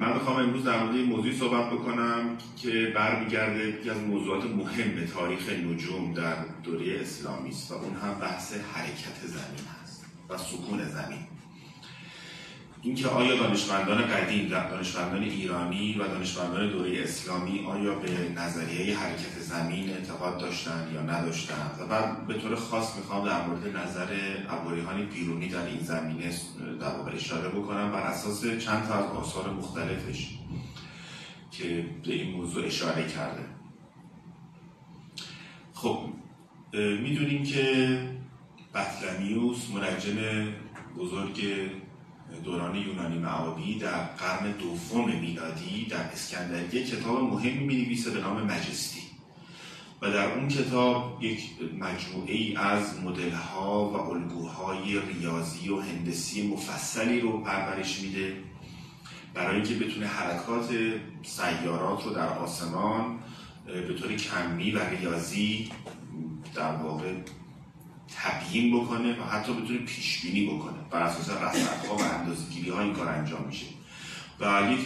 من بخوام امروز در مورد موضوعی صحبت بکنم که برمیگرده یکی از موضوعات مهم تاریخ نجوم در دوره اسلامی است و اون هم بحث حرکت زمین هست و سکون زمین. اینکه آیا دانشمندان قدیم دانشمندان ایرانی و دانشمندان دوره اسلامی آیا به نظریه حرکت زمین اعتقاد داشتند یا نداشتند و بعد به طور خاص می‌خوام در مورد نظر ابوریحان بیرونی در این زمینه در واقع اشاره بکنم. بر اساس چند تا از آثار مختلفش که به این موضوع اشاره کرده. خب می‌دونیم که بطلمیوس منجم بزرگ دوران یونانی معابی در قرن دوم میلادی در اسکندریه کتاب مهمی می به نام مجستی و در اون کتاب یک مجموعه ای از مدل ها و الگوهای ریاضی و هندسی مفصلی رو پرورش میده. برای اینکه بتونه حرکات سیارات رو در آسمان به طور کمی و ریاضی در واقع تبیین بکنه و حتی بتونه پیش بینی بکنه. بر اساس رصدها و اندازه‌گیری ها این کار انجام میشه. و یک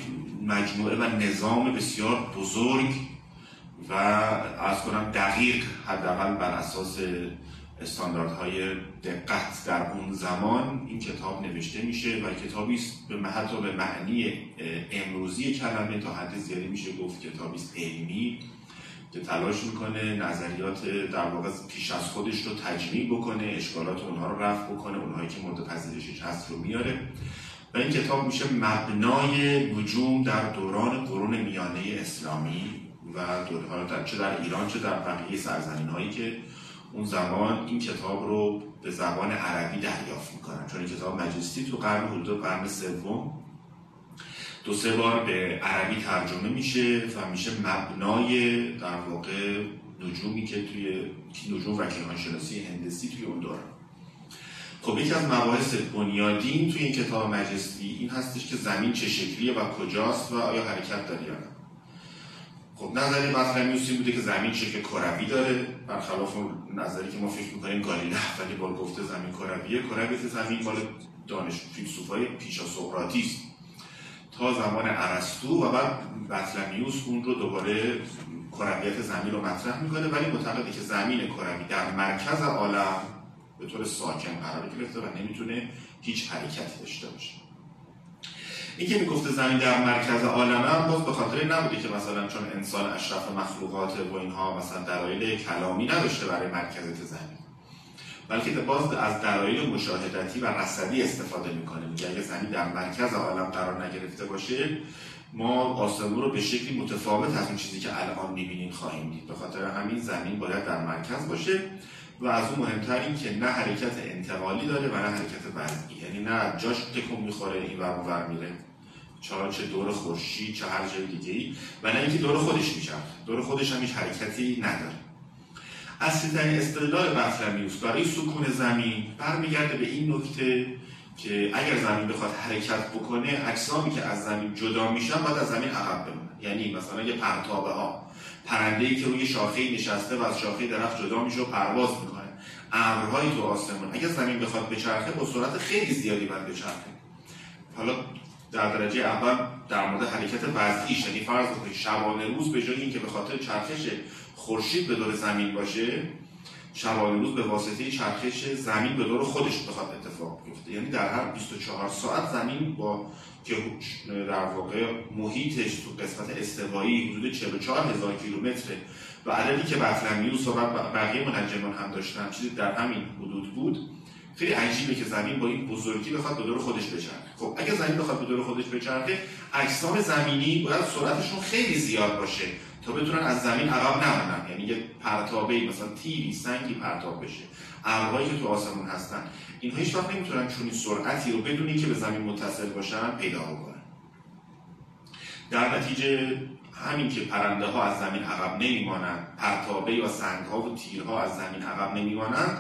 مجموعه و نظام بسیار بزرگ و از کنم دقیق حداقل بر اساس استانداردهای دقت در اون زمان این کتاب نوشته میشه و کتابی است به حتی به معنی امروزی کلمه تا حد زیادی میشه گفت کتابی است علمی. که تلاش می‌کنه نظریات در واقع پیش از خودش رو تجمیع بکنه اشکالات اونها رو رفع بکنه اونهایی که مورد پذیرشش هست رو میاره. و این کتاب میشه مبنای نجوم در دوران قرون میانه اسلامی و دوران در چه در ایران چه در بقیه سرزمین هایی که اون زمان این کتاب رو به زبان عربی دریافت می‌کنن. چون این کتاب مجلسی تو قرن حدود قرن سوم دو سه بار به عربی ترجمه میشه و میشه مبنای در واقع نجومی که توی نجوم و شناسی هندسی توی اون داره. خب یکی از مباحث بنیادین توی این کتاب مجلسی این هستش که زمین چه شکلیه و کجاست و آیا حرکت داره یا نه. خب نظری مطلمیوسی بوده که زمین شکل کروی داره. برخلاف اون نظری که ما فکر می‌کنیم گالیله اولی بار گفته زمین کرویه. کرویت زمین مال دانش فیلسوفای پیشا سقراطی است. تا زمان ارسطو و بعد بطلمیوس اون رو دوباره کرویت زمین رو مطرح می‌کنه ولی معتقده که زمین کروی در مرکز عالم به طور ساکن قرار گرفته و نمی‌تونه هیچ حرکتی داشته باشه. این که می‌گفته زمین در مرکز عالم هم باز به خاطر نبوده که مثلا چون انسان اشرف مخلوقات و اینها مثلا دلایل کلامی نداشته برای مرکزیت زمین. بلکه باز از دلایل مشاهدتی و رصدی استفاده می‌کنه. میگه اگه زمین در مرکز عالم قرار نگرفته باشه ما آسمون رو به شکلی متفاوت از اون چیزی که الان می‌بینیم خواهیم دید. به خاطر همین زمین باید در مرکز باشه و از اون مهمتر این که نه حرکت انتقالی داره و نه حرکت وضعی یعنی نه جاش تکون می‌خوره این ور ور میره. چه دور خورشید چه هر جای دیگه و نه اینکه دور خودش میشه دور خودش هم هیچ حرکتی نداره. استدلال بطلمیوس برای سکون زمین برمیگرده به این نکته که اگر زمین بخواد حرکت بکنه اجسامی که از زمین جدا میشن باید از زمین عقب بمونن. یعنی مثلا یه پرتابه ها پرنده که روی شاخه نشسته و از شاخه درخت جدا میشه و پرواز می‌کنه. ابرهایی تو آسمون اگر زمین بخواد بچرخه با سرعت خیلی زیادی باید بچرخه. حالا در درجه اول در مورد حرکت وضعیش یعنی فرض کنید شبانه روز به جای اینکه به خاطر چرخش خورشید به دور زمین باشه شبانه روز به واسطه چرخش زمین به دور خودش بخواد اتفاق بیفته. یعنی در هر 24 ساعت زمین با که در واقع محیطش تو قسمت استوایی حدود 44 هزار کیلومتره و عددی که بطلمیوس و بقیه منجمان هم داشتن چیزی در همین حدود بود خیلی عجیبه که زمین با این بزرگی بخواد به دور خودش بچرخه. خب اگه زمین بخواد به دور خودش بچرخه اجسام زمینی باید سرعتشون خیلی زیاد باشه. تا بتونن از زمین عقب نمونن. یعنی یه پرتابه مثلا تیری سنگی پرتاب بشه. ابرهایی که تو آسمون هستن. اینها هیچ وقت نمی‌تونن چون سرعتی رو بدونی که به زمین متصل باشن پیدا بکنن. در نتیجه همین که پرنده ها از زمین عقب نمیمانند پرتابه یا سنگ ها و تیرها از زمین عقب نمیمانند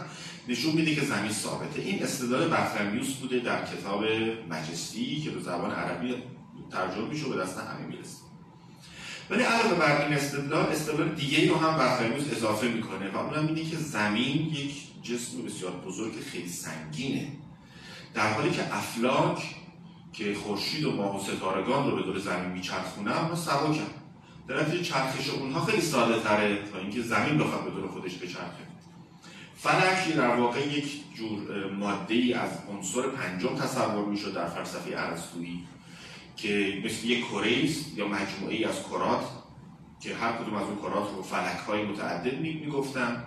نشون میده که زمین ثابته. این استدلال بطلمیوس بوده در کتاب مجستی که به زبان عربی ترجمه میشه به دست همه می‌رسه. ولی علاوه بر این استدلال استدلال دیگه رو هم بطلمیوس اضافه می‌کنه و اونم اینه که زمین یک جسم بسیار بزرگ خیلی سنگینه. در حالی که افلاک که خورشید و ماه و ستارگان رو به دور زمین میچرخونه اما سبکن در نتیجه چرخش اونها خیلی ساده تره تا اینکه زمین بخواد به دور خودش بچرخه. فلک در واقع یک جور ماده ای از عنصر پنجم تصور می‌شد در فلسفه ارسطویی. که مثل یک کره یا مجموعه ای از کرات که هر کدوم از اون کرات رو فلک های متعدد می‌گفتن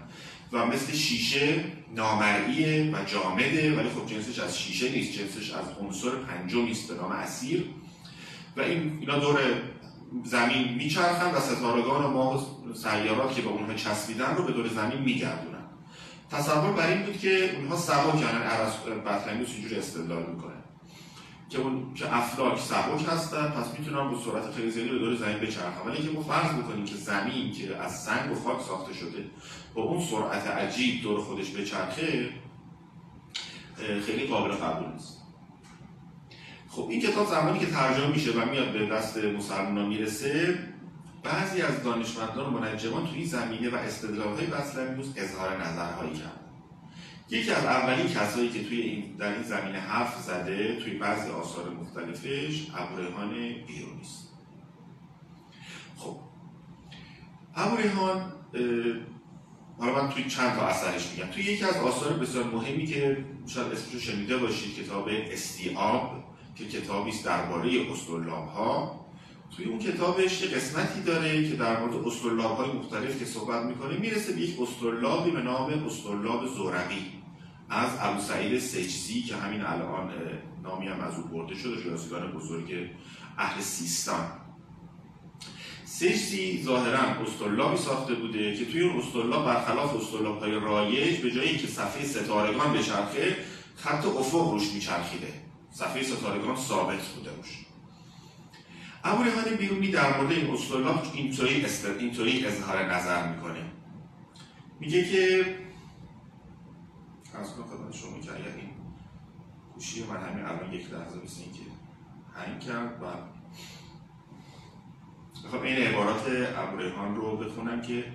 و مثل شیشه نامرئیه و جامده ولی خب جنسش از شیشه نیست جنسش از عنصر پنجمی است به نام اسیر. و این اینا دور زمین میچرخن و ستارگان و ماه سیارات که به اونها چسبیدن رو به دور زمین میگردونن. تصور بر این بود که اونها سبک ارس بطلمیوس اینجوری استدلال می‌کنه که اون که افلاک سبک هستن پس می‌تونن با سرعت خیلی زیادی به دور زمین بچرخن ولی که ما فرض بکنیم که زمین که از سنگ و خاک ساخته شده با اون سرعت عجیب دور خودش بچرخه خیلی قابل قبول نیست. خب این کتاب زمانی که ترجمه میشه و میاد به دست مسلمان می‌رسه بعضی از دانشمندان و منجمان توی زمینه و استدلالهای بطلمیوس اظهار نظرهایی کرد یکی از اولین کسایی که توی این در این زمینه حرف زده توی بعضی آثار مختلفش ابوریحان بیرونی است خب. ابوریحان حالا من توی چند تا اثرش میگم. توی یکی از آثار بسیار مهمی که شاید اسمشو شنیده باشید کتاب استیاب که کتابی است درباره اسطورلاب ها توی اون کتابش یه قسمتی داره که در مورد اسطورلاب های مختلف که صحبت می‌کنه می‌رسه به یک اسطورلابی به نام اسطورلاب زورقی. از ابو سعید سجزی که همین الان نامی هم از او برده شده ریاضیدان بزرگ اهل سیستان. سجزی ظاهرا استرلابی ساخته بوده که توی اون استرلاب برخلاف استرلاب های رایج به جایی که صفحه ستارگان بچرخه خط افق روش میچرخیده. صفحه ستارگان ثابت بوده روش. ابو ریحان بیرونی در مورد این استرلاب اینطوری اینطوری اظهار نظر می‌کنه. میگه که از خدمت شما که اگر این گوشی من همین الان یک لحظه مثل که هنگ کرد و خب این عبارات ابوریحان رو بخونم که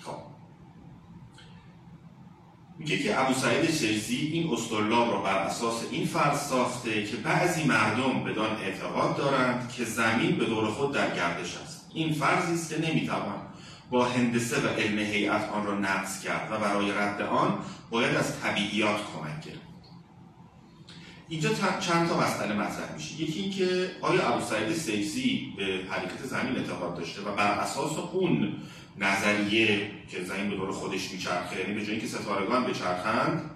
خب. میگه که ابو سعید شیزی این استرلاب را بر اساس این فرض ساخته که بعضی مردم بدان اعتقاد دارند که زمین به دور خود در گردش است. این فرضی است که نمی‌توان با هندسه و علم هیئت آن را نقض کرد و برای رد آن باید از طبیعیات کمک گرفت. اینجا چند تا مسئله مطرح میشه. یکی اینکه آیا ابو سعید سیزی به حرکت زمین اعتقاد داشته و بر اساس اون نظریه که زمین به دور خودش میچرخه یعنی به جای اینکه ستارگان بچرخند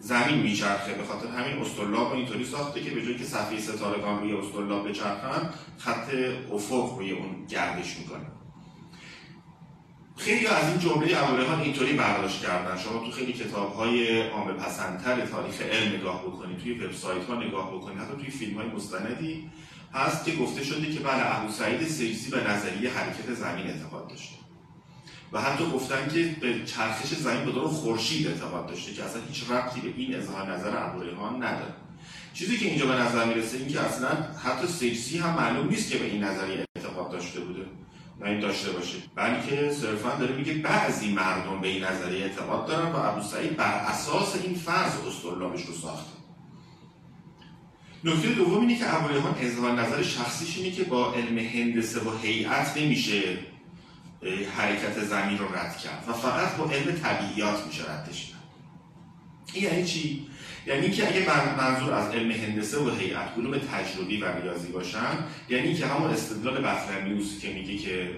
زمین میچرخه. به خاطر همین استرلاب اینطوری ساخته که به جای که صفحه ستارگان روی استرلاب بچرخند خط افق روی اون گردش می‌کنه. خیلی از این جمله ابوریحان اینطوری برداشت کردن. شما تو خیلی کتاب های عام پسندتر تاریخ علم نگاه بکنید توی وبسایت ها نگاه بکنید حتی توی فیلم های مستندی هست که گفته شده که بله ابو سعید سیجزی به نظریه حرکت زمین اعتقاد داشته و حتی گفتن که به چرخش زمین به دور خورشید اعتقاد داشته که اصلا هیچ ربطی به این اظهار نظر ابوریحان نداره. چیزی که اینجا به نظر می‌رسه این که اصلا حتی سیجزی هم معلوم نیست که به این نظریه اعتقاد داشته بوده. و این داشته باشه. بلکه صرفا داره میگه بعضی مردم به این نظریه اعتقاد دارن و ابو سعید بر اساس این فرض استرلابش رو ساخته نکته دوم اینه که ابوریحان اظهار نظر شخصیش اینه که با علم هندسه و هیئت نمیشه حرکت زمین رو رد کرد و فقط با علم طبیعیات میشه ردش کرد. این یعنی چی؟ یعنی که اگه منظور از علم هندسه و هیئت علوم تجربی و ریاضی باشن یعنی که همون استدلال بطلمیوس که میگه که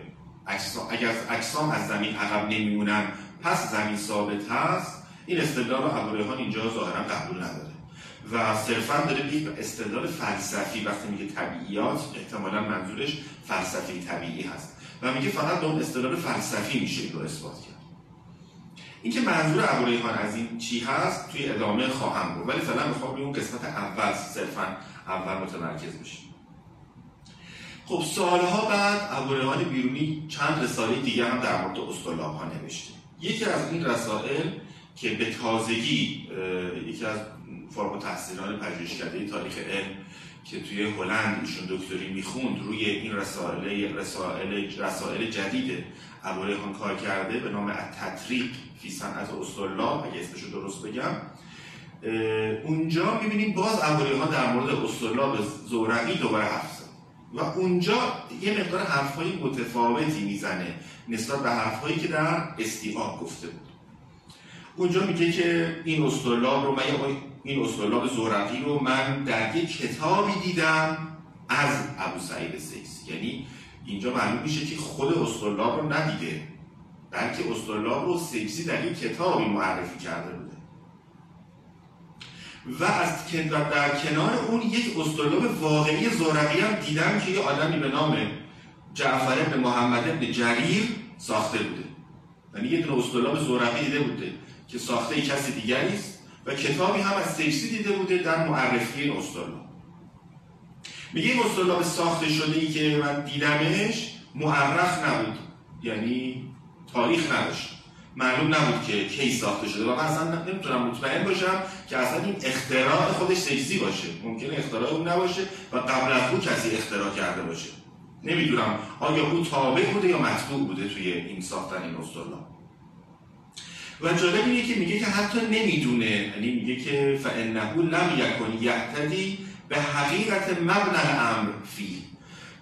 اگر اجسام از زمین عقب نمیمونن پس زمین ثابت هست این استدلال رو ابوریحان اینجا ظاهرا قبول نداره. و صرفا داره یک استدلال فلسفی وقتی میگه طبیعیات احتمالا منظورش فلسفی طبیعی هست. و میگه فقط به اون استدلال فلسفی میشه رو اثبات کرد. اینکه منظور ابوریحان از این چی هست توی ادامه خواهم بود. ولی فعلا می‌خوام اون قسمت اول صرفا اول متمرکز بشیم. خب سالها بعد ابوریحان بیرونی چند رساله دیگه هم در مورد استرلاب ها نوشته. یکی از این رسائل که به تازگی یکی از فارغ تحصیلان پژوهشکده تاریخ علم که توی هلند ایشون دکتری می‌خوند روی این رسائل رسائل رسائل جدید ابوریحان کار کرده به نام تطریق فی صنعت استرلاب اگه اسمشو درست بگم اونجا می‌بینیم باز ابولی ها در مورد استرلاب زورقی دوباره حرف و اونجا یه مقدار حرفهای متفاوتی می‌زنه نسبت به حرفهایی که در استیعاب گفته بود. اونجا میگه که این استرلاب رو من این استرلاب زورقی رو من در یک کتابی دیدم از ابو سعید سیسی یعنی اینجا معلوم میشه که خود استرلاب رو ندیده بلکه استرلاب رو سیسی در یک کتابی معرفی کرده بوده. و از در کنار اون یک استرلاب واقعی زورقی هم دیدم که یه آدمی به نام جعفر ابن محمد ابن جریر ساخته بوده. یعنی یه دونه استرلاب زورقی دیده بوده که ساخته کسی دیگری است و کتابی هم از سیسی دیده بوده در معرفی این استرلاب میگه این استرلاب ساخته شده ای که من دیدمش معرف نبود یعنی تاریخ نداشت. معلوم نبود که کی ساخته شده و من اصلا نمی‌تونم مطمئن باشم که اصلا این اختراع خودش سیسی باشه. ممکنه اختراع اون نباشه و قبل از او کسی اختراع کرده باشه. نمی‌دونم آیا او تابع بوده یا مطبوع بوده توی این ساختن این استرلاب و جالب اینه که میگه که حتی نمی‌دونه. یعنی میگه که فانه لم یکن یعتدی به حقیقت مبنى امر فی.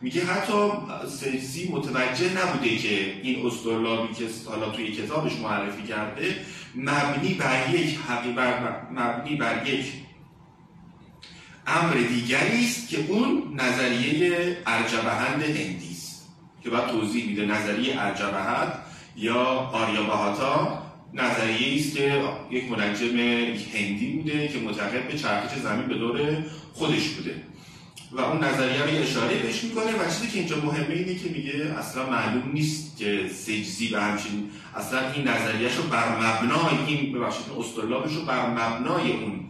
میگه حتی سیسی متوجه نبوده که این استرلابی که حالا توی کتابش معرفی کرده مبنی بر یک حقیقت مبنی بر یک امر دیگری است که اون نظریه ارجبهند هندی است. که بعد توضیح میده نظریه ارجبهند یا آریا بهاتا نظریه است که یک منجم هندی بوده که معتقد به چرخش زمین به دور خودش بوده. و اون نظریه رو اشاره بهش می‌کنه و چیزی که اینجا مهمه اینه که میگه اصلا معلوم نیست که سجزی به همچین اصلا این نظریهش رو بر مبنای این ببخشید استرلابش رو بر مبنای اون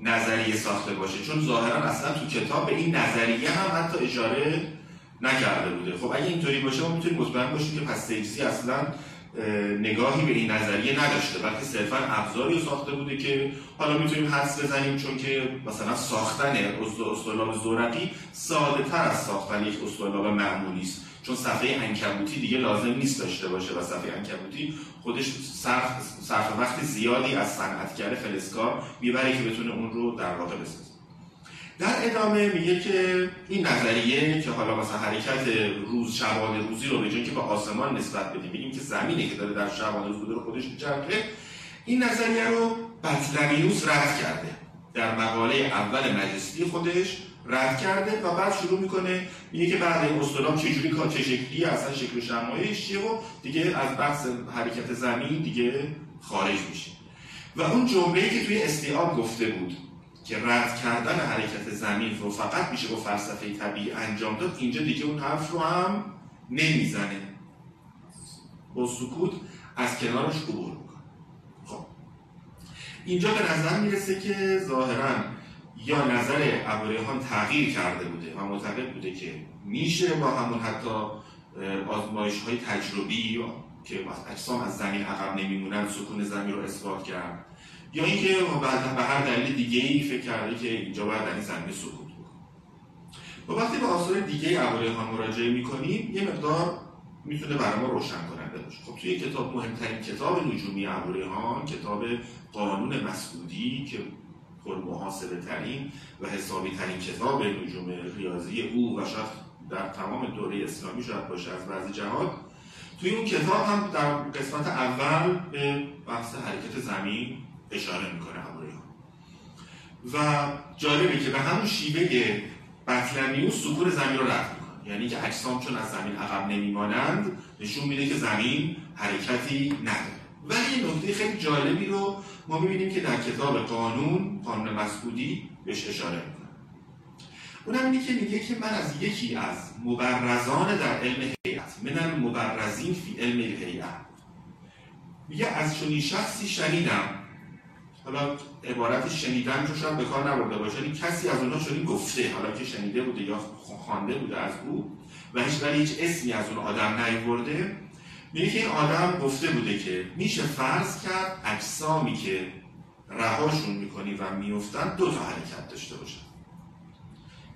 نظریه ساخته باشه. چون ظاهرا اصلا تو کتاب این نظریه هم حتی اشاره نکرده بوده. خب اگه اینطوری باشه ما می‌تونیم مطمئن باشیم که پس سجزی اصلا نگاهی به این نظریه نداشته. بلکه صرفا ابزاری ساخته بوده که حالا می‌تونیم حدس بزنیم چون که مثلا ساختن استرلاب زورقی ساده تر از ساختن یک استرلاب معمولی است. چون صفحه انکبوتی دیگه لازم نیست داشته باشه و صفحه انکبوتی خودش صرف, صرف وقت زیادی از صنعتگر فلسکار می‌بره که بتونه اون رو در واقع بسازه. در ادامه میگه که این نظریه که حالا مثلا حرکت روز شبانه روزی رو به که به آسمان نسبت بدیم بگیم که زمینه که داره در شبانه روز رو خودش میچرخه این نظریه رو بطلمیوس رد کرده. در مقاله اول مجلسی خودش رد کرده و بعد شروع می‌کنه میگه که بعد این اصطلاح چجوری کار چه شکلی اصلا شکل شمایش چیه و دیگه از بحث حرکت زمین دیگه خارج میشه. و اون جمله‌ای که توی استیاب گفته بود که رد کردن حرکت زمین رو فقط میشه با فلسفه طبیعی انجام داد اینجا دیگه اون حرف رو هم نمی‌زنه. با سکوت از کنارش عبور می‌کنه. خب. اینجا به نظر می‌رسه که ظاهرا یا نظر ابوریحان تغییر کرده بوده و معتقد بوده که میشه با همون حتی آزمایش های تجربی که اجسام از زمین عقب نمیمونن سکون زمین رو اثبات کرد. یا اینکه به هر دلیل دیگه ای فکر کرده که اینجا باید در این زمینه سکوت بکنه و وقتی به آثار دیگه ها مراجعه می‌کنیم یه مقدار می‌تونه برای ما روشن کننده باشه. خب توی کتاب مهمترین کتاب نجومی ها کتاب قانون مسعودی که پر محاسبه ترین و حسابی ترین کتاب نجوم ریاضی او و شاید در تمام دوره اسلامی شاید باشه از بعضی جهات توی اون کتاب هم در قسمت اول به بحث حرکت زمین اشاره می‌کنه همراهی و جالبه که به همون شیوه بطلمیوس سکون زمین رو رفت می‌کنه. یعنی که اجسام چون از زمین عقب نمیمانند نشون میده که زمین حرکتی نداره. ولی نکته خیلی جالبی رو ما می‌بینیم که در کتاب قانون قانون مسعودی بهش اشاره می‌کنه. اونم اینه که میگه که من از یکی از مبرزان در علم هیئت من المبرزین فی علم هیئت. میگه از چنین شخصی شنیدم حالا عبارت شنیدن رو شاید به کار نبرده باشه. یعنی کسی از اونها شدی گفته حالا که شنیده بوده یا خوانده بوده از او و هیچ ولی هیچ اسمی از اون آدم نیورده. میگه که این آدم گفته بوده که میشه فرض کرد اجسامی که رهاشون می‌کنی و میفتن دو تا حرکت داشته باشن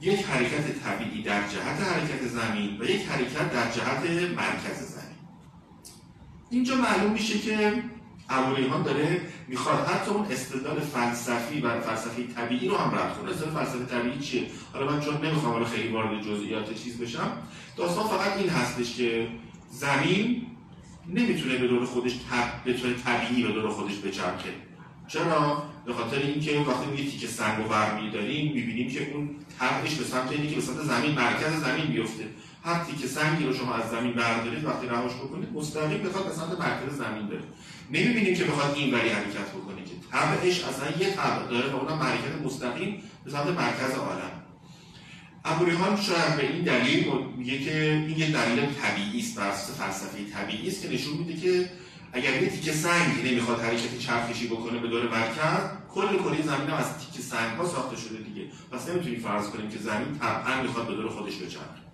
یک حرکت طبیعی در جهت حرکت زمین و یک حرکت در جهت مرکز زمین. اینجا معلوم میشه که ابوریحان داره می‌خواد حتی اون استدلال فلسفی و فلسفی طبیعی رو هم رد کنه استدلال فلسفی طبیعی چیه؟ حالا من چون نمی‌خوام حالا خیلی وارد جزئیات چیز بشم داستان فقط این هستش که زمین نمی‌تونه به دور خودش تب... به طور طبیعی به دور خودش بچرخه. چرا؟ به خاطر اینکه وقتی میگه تیکه سنگ و برمی داریم می‌بینیم که اون طبعش به سمت اینه که به سمت زمین مرکز زمین بیفته. هر تیکه سنگی رو شما از زمین بردارید وقتی رهاش بکنید مستقیم بخواد به سمت مرکز زمین بره. نمی‌بینیم که بخواد این وری حرکت بکنه که طبعش اصلا یه طبع داره و اونم حرکت مستقیم به سمت مرکز عالم. ابوریحان شاید به این دلیل میگه که این یه دلیل طبیعی است بر فلسفه طبیعی است که نشون میده که اگر یه تیکه سنگ نمی‌خواد حرکت چرخشی بکنه به دور مرکز کل کره زمین هم از تیکه سنگ ها ساخته شده دیگه. پس نمی‌تونیم فرض کنیم که زمین طبعا می‌خواد به دور خودش بچرخه.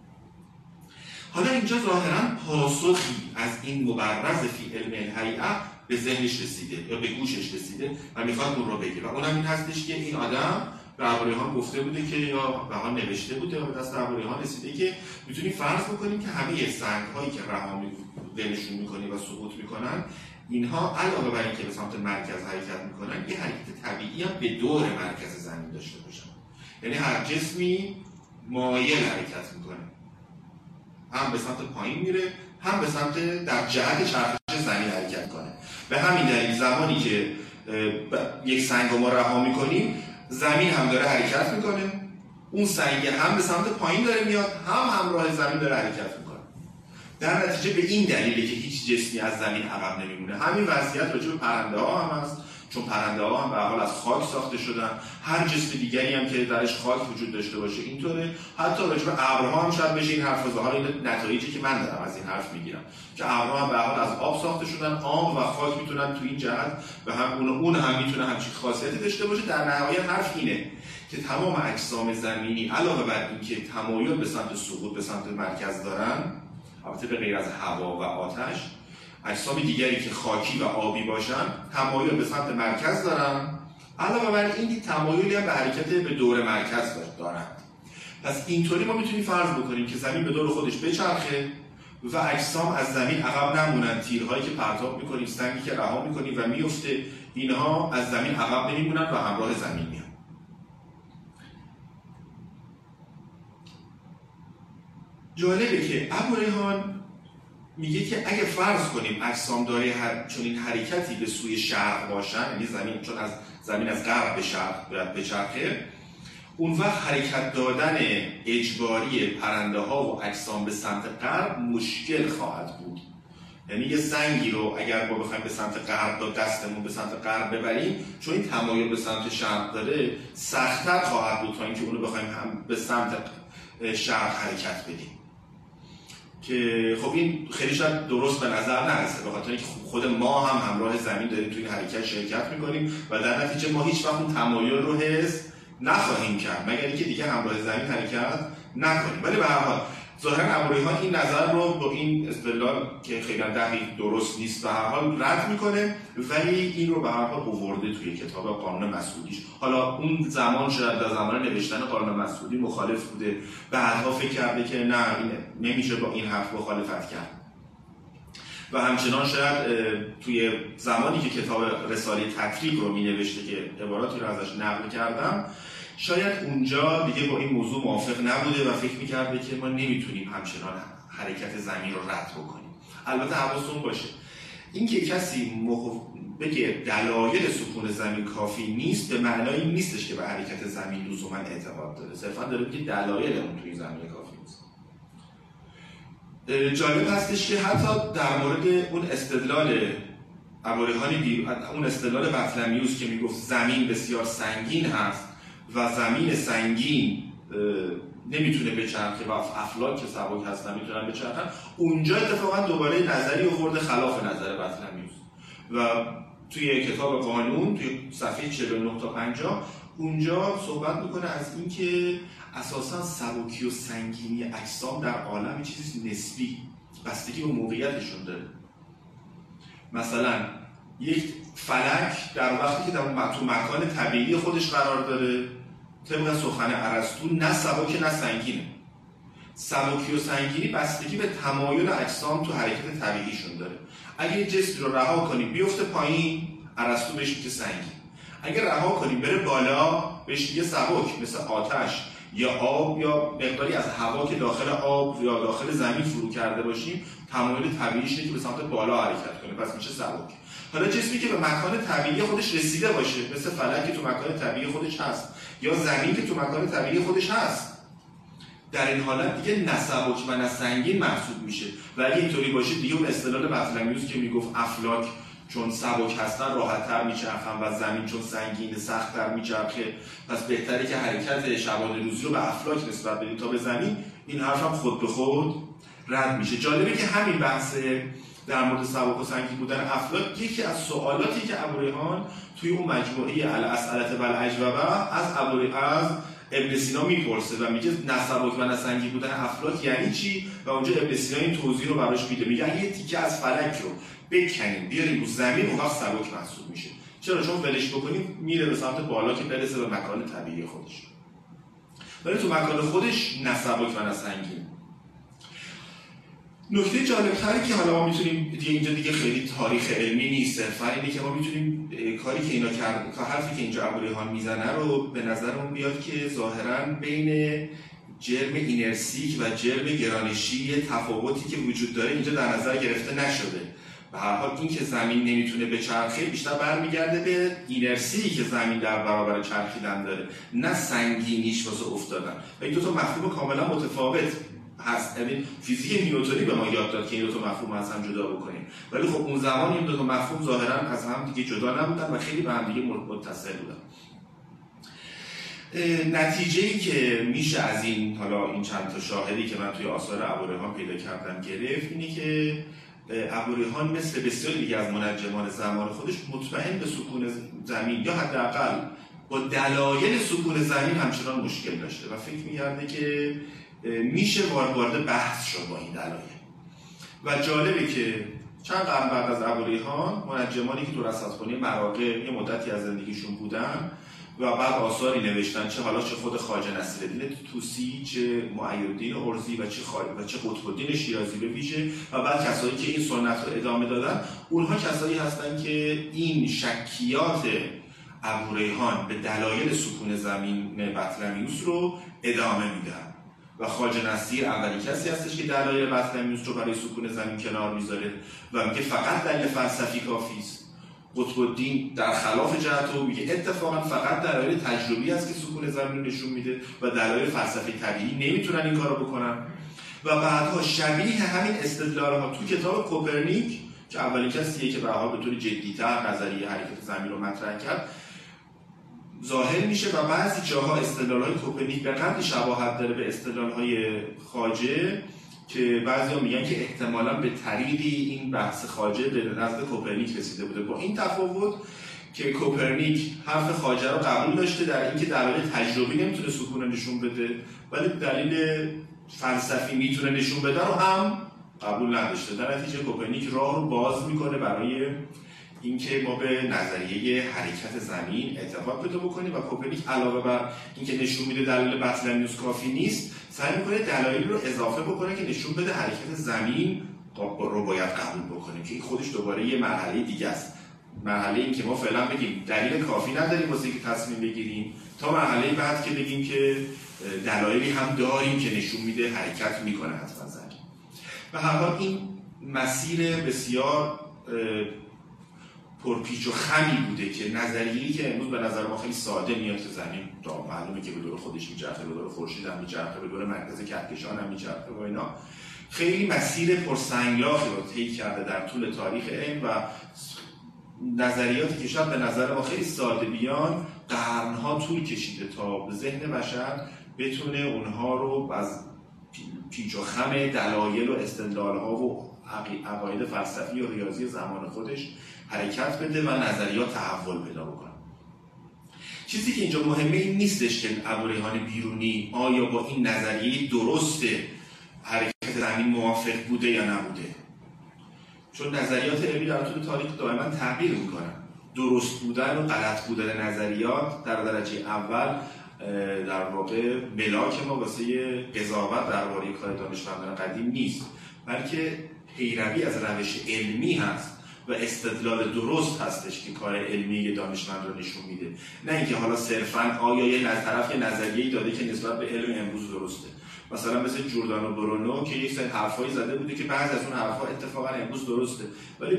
حالا اینجا ظاهرا پاسخی از این مبرز فی علم الهیئه به ذهنش رسیده یا به گوشش رسیده و می‌خواد اون رو بگه. و اونم این هستش که این آدم به ابوریحان گفته بوده که یا به نوشته بوده و دست ابوریحان رسیده که می‌تونیم فرض بکنیم که همه سنگ هایی که رها ولشون می‌کنی و سقوط می‌کنن اینها علاوه بر اینکه به سمت مرکز حرکت می‌کنن یه حرکت طبیعی هم به دور مرکز زمین داشته باشن. یعنی هر جسمی مایل حرکت می‌کنه. هم به سمت پایین میره هم به سمت در جهت چرخش زمین حرکت کنه. به همین دلیل زمانی که یک سنگ رو ما رها می‌کنیم زمین هم داره حرکت می‌کنه. اون سنگ هم به سمت پایین داره میاد هم همراه زمین داره حرکت می‌کنه. در نتیجه به این دلیله که هیچ جسمی از زمین عقب نمیمونه. همین وضعیت راجع به پرنده ها هم هست. چون پرنده ها هم به حال از خاک ساخته شدن. هر جسم دیگری هم که درش خاک وجود داشته باشه اینطوره. حتی راجع به ابرها هم شاید بشه این حرف ظاهر این نتایجی که من دارم از این حرف می‌گیرم. که ابرها هم به حال از آب ساخته شدن آب و خاک می‌تونن تو این جهت به هم اون اون هم می‌تونه همچین خاصیتی داشته باشه. در نهایت حرف اینه که تمام اجسام زمینی علاوه بر اینکه تمایل به سمت سقوط به سمت مرکز دارن البته به غیر از هوا و آتش اجسام دیگری که خاکی و آبی باشن تمایل به سمت مرکز دارن. علاوه بر این تمایلی هم به حرکت به دور مرکز دارند پس اینطوری ما می‌تونیم فرض بکنیم که زمین به دور خودش بچرخه و اجسام از زمین عقب نمونن. تیرهایی که پرتاب می‌کنیم سنگی که رها می‌کنیم و میفته اینها از زمین عقب نمیمونن و همراه زمین میان. جالبه که ابو ریحان میگه که اگه فرض کنیم اجسام داره هر چون حرکتی به سوی شرق باشن یعنی زمین چون از زمین از غرب به شرق باید بچرخه اون وقت حرکت دادن اجباری پرنده ها و اجسام به سمت غرب مشکل خواهد بود. یعنی یه سنگی رو اگر ما بخوایم به سمت غرب دستمون به سمت غرب ببریم چون این تمایل به سمت شرق داره سختتر خواهد بود تا اینکه اونو بخوایم هم به سمت شرق حرکت بدیم. که خب این خیلی شاید درست به نظر نرسه به خاطر اینکه خود ما هم همراه زمین داریم توی این حرکت شرکت می‌کنیم و در نتیجه ما هیچ وقت اون تمایل رو حس نخواهیم کرد مگر اینکه دیگه همراه زمین حرکت نکنیم. ولی به هر حال ظاهرا ابوریحان این نظر رو با این استدلال که خیلی دقیق درست نیست به هر حال رد می‌کنه ولی این رو به هر حال آورده توی کتاب قانون مسئولیش حالا اون زمان شاید در زمان نوشتن قانون مسئولی مخالف بوده. بعدها فکر کرده که نه نمیشه با این حرف مخالفت کرد. و همچنان شاید توی زمانی که کتاب رساله تطریق رو می نوشته که عباراتی رو ازش نقل کردم شاید اونجا دیگه با این موضوع موافق نبوده و فکر می‌کرده که ما نمی‌تونیم همچنان حرکت زمین رو رد بکنیم. البته حواستون باشه. اینکه کسی بگه دلایل سکون زمین کافی نیست به معنای نیستش که به حرکت زمین لزوما اعتقاد داره. صرفا داره که دلایل اون توی زمین کافی نیست. جالب هستش که حتی در مورد اون استدلال ابوریحانی اون استدلال بطلمیوس که می‌گفت زمین بسیار سنگین هست و زمین سنگین نمی‌تونه بچرخه و افلاک که سبک هستن می‌تونن بچرخن اونجا اتفاقا دوباره نظری آورده خلاف نظر بطلمیوس و توی کتاب قانون توی صفحه 49 تا 50 اونجا صحبت می‌کنه از اینکه اساسا سبکی و سنگینی اجسام در عالم چیزی نسبی بستگی به موقعیتشون داره. مثلا یک فلک در وقتی که در تو مکان طبیعی خودش قرار داره طبق سخن عرستو نه سبک نه سنگینه. سبکی و سنگینی بستگی به تمایل اجسام تو حرکت طبیعیشون داره. اگه یه جسمی رو رها کنی بیفته پایین ارسطو بهش میگه سنگین. اگر رها کنیم بره بالا بهش میگه سبک مثل آتش. یا آب یا مقداری از هوا که داخل آب یا داخل زمین فرو کرده باشیم تمایل طبیعیش اینه که به سمت بالا حرکت کنه. پس میشه سبک. حالا جسمی که به مکان طبیعی خودش رسیده باشه مثل فلک که تو مکان طبیعی خودش هست یا زمین که تو مکان طبیعی خودش هست در این حالت دیگه نه سبک و نه سنگین محسوب میشه. و اگه اینطوری باشه دیگه اون استدلال بطلمیوس که می‌گفت افلاک چون سبک هستن راحتتر میچرخن و زمین چون سنگین سختتر میچرخه. پس بهتره که حرکت شبانه روزی رو به افلاک نسبت بدیم. تا به زمین این حرف هم خود به خود رد میشه. جالبه که همین بحث در مورد سبک و سنگین بودن افلاک یکی از سوالاتی که ابو توی اون مجموعه الاسئله و الاجوبه از ابو از ابن سینا می‌پرسه و میگه نسبک و نسنگی بودن افلاک یعنی چی؟ و اونجا ابن سینا این توضیح رو براش میده. میگه یه تیکه از فلک رو بکنیم بیاریم رو زمین اون وقت سبک محسوب میشه. چرا؟ چون ولش بکنیم میره به سمت بالا که برسه به مکان طبیعی خودش. ولی تو مکان خودش نسبک و نسنگین نکته جالب تری که حالا ما می‌تونیم دیگه اینجا دیگه خیلی تاریخ علمی نیست صرفا اینه که ما می‌تونیم کاری که اینا کرد حرفی که اینجا می‌زنه رو به نظرمون بیاد که ظاهرا بین جرم اینرسیک و جرم گرانشی تفاوتی که وجود داره اینجا در نظر گرفته نشده. به هر حال این که زمین نمی‌تونه به چرخه بیشتر برمیگرده به اینرسی که زمین در برابر چرخیدن داره نه سنگینیش واسه افتادن. و این دو تا مفهوم کاملا متفاوت هست. یعنی فیزیک نیوتنی به ما یاد داد که این دو تا مفهوم از هم جدا بکنیم. ولی خب اون زمان این دو تا مفهوم ظاهرا از هم دیگه جدا نبودن و خیلی به هم دیگه متصل بودن. نتیجه ای که میشه از این حالا این چند تا شاهدی که من توی آثار ابوریحان پیدا کردم گرفت اینه که ابوریحان مثل بسیاری دیگه از منجمان زمان خودش مطمئن به سکون زمین یا حداقل با دلایل سکون زمین همچنان مشکل داشته و فکر میگرده که میشه وارد بحث شد با این دلایل. و جالبه که چند قرن بعد از ابوریحان منجمانی که تو رصدخانه مراقع یه مدتی از زندگیشون بودن و بعد آثاری نوشتن چه حالا چه خود خواجه نصیرالدین توسی چه معیدین ارزی و چه خواهی و چه قطب شیرازی به ویژه و بعد کسایی که این سنت رو ادامه دادن اونها کسایی هستن که این شکیات ابوریحان به دلایل سکون زمین بطلمیوس رو ادامه میدن. و خواجه نصیر اولی کسی هستش که دلایل بطلمیوس رو برای سکون زمین کنار می‌ذاره و میگه فقط دلیل فلسفی کافی است. قطب الدین در خلاف جهت رو میگه. اتفاقا فقط دلایل تجربی است که سکون زمین نشون میده و دلایل فلسفی طبیعی نمی‌تونن این کارو بکنن. و بعدها شبیه همین استدلال ها تو کتاب کوپرنیک که اولین کسیه که به به طور جدیتر نظریه حرکت زمین رو مطرح کرد ظاهر میشه و بعضی جاها استدلال های کوپرنیک به قدری شباهت داره به استدلال های خواجه که بعضی میگن که احتمالا به طریقی این بحث خواجه به نزد کوپرنیک رسیده بوده. با این تفاوت که کوپرنیک حرف خواجه رو قبول داشته در اینکه دلایل تجربی نمی‌تونه سکون نشون بده ولی دلیل فلسفی می‌تونه نشون بده رو هم قبول نداشته. در نتیجه کوپرنیک راه رو باز می‌کنه برای اینکه ما به نظریه حرکت زمین اعتقاد پیدا بکنیم و کوپرنیک علاوه بر اینکه نشون میده دلیل بطلمیوس کافی نیست سعی می‌کنه دلایلی رو اضافه بکنه که نشون بده حرکت زمین رو باید قبول بکنیم که این خودش دوباره یه مرحله دیگه است. مرحله این که ما فعلا بگیم دلیل کافی نداریم واسه که تصمیم بگیریم تا مرحله بعد که بگیم که دلایلی هم داریم که نشون میده حرکت می‌کنه حتما زمین. و هر این مسیر بسیار پرپیچ و خمی بوده که نظریه‌ای که امروز به نظر ما خیلی ساده میاد که زمین تا معلومه که به دور خودش میچرخه به دور خورشید هم میچرخه به دور مرکز کهکشان هم میچرخه و اینا. خیلی مسیر پرسنگلاخی رو طی کرده در طول تاریخ علم و نظریاتی که شاید به نظر ما خیلی ساده بیان قرنها طول کشیده تا ذهن بشر بتونه اونها رو از پیچ و خم دلایل و استدلال ها و عقاید فلسفی و ریاضی زمان خودش حرکت بده و نظریات تحول پیدا بکنه. چیزی که اینجا مهمه این نیستش که ابوریحان بیرونی آیا با این نظریه درست حرکت زمین موافق بوده یا نبوده. چون نظریات علمی در طول تاریخ دائما تغییر می‌کنن درست بودن و غلط بودن نظریات در درجه اول در واقع ملاک ما واسه قضاوت درباره کار دانشمندان قدیم نیست. بلکه پیروی از روش علمی هست. و استدلال درست هستش که کار علمی دانشمند رو نشون میده. نه اینکه حالا صرفا آیا یه طرف یه نظریه‌ای داده که نسبت به علم امروز درسته. مثلا مثل جوردانو برونو که یک سری حرفایی زده بوده که بعض از اون حرفها اتفاقا امروز درسته. ولی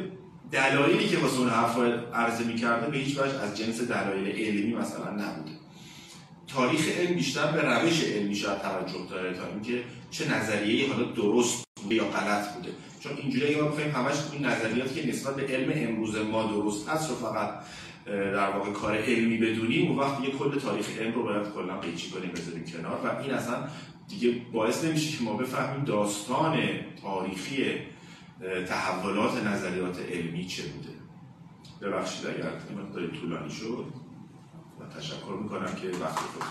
دلایلی که واسه اون حرفا عرضه می‌کرده به هیچ وجه از جنس دلایل علمی مثلا نبوده. تاریخ علم بیشتر به روش علمی شاید توجه داره تا اینکه چه نظریه‌ای حالا درست بوده یا غلط بوده. چون اینجوری اگه ما بخوایم همش این نظریاتی که نسبت به علم امروز ما درست هست رو فقط در واقع کار علمی بدونیم و وقت یه کل تاریخ علم رو باید کلا قیچی کنیم بذاریم کنار و این اصلا دیگه باعث نمیشه که ما بفهمیم داستان تاریخی تحولات نظریات علمی چه بوده. ببخشید اگر مقداری طولانی شد و تشکر می‌کنم که وقت خود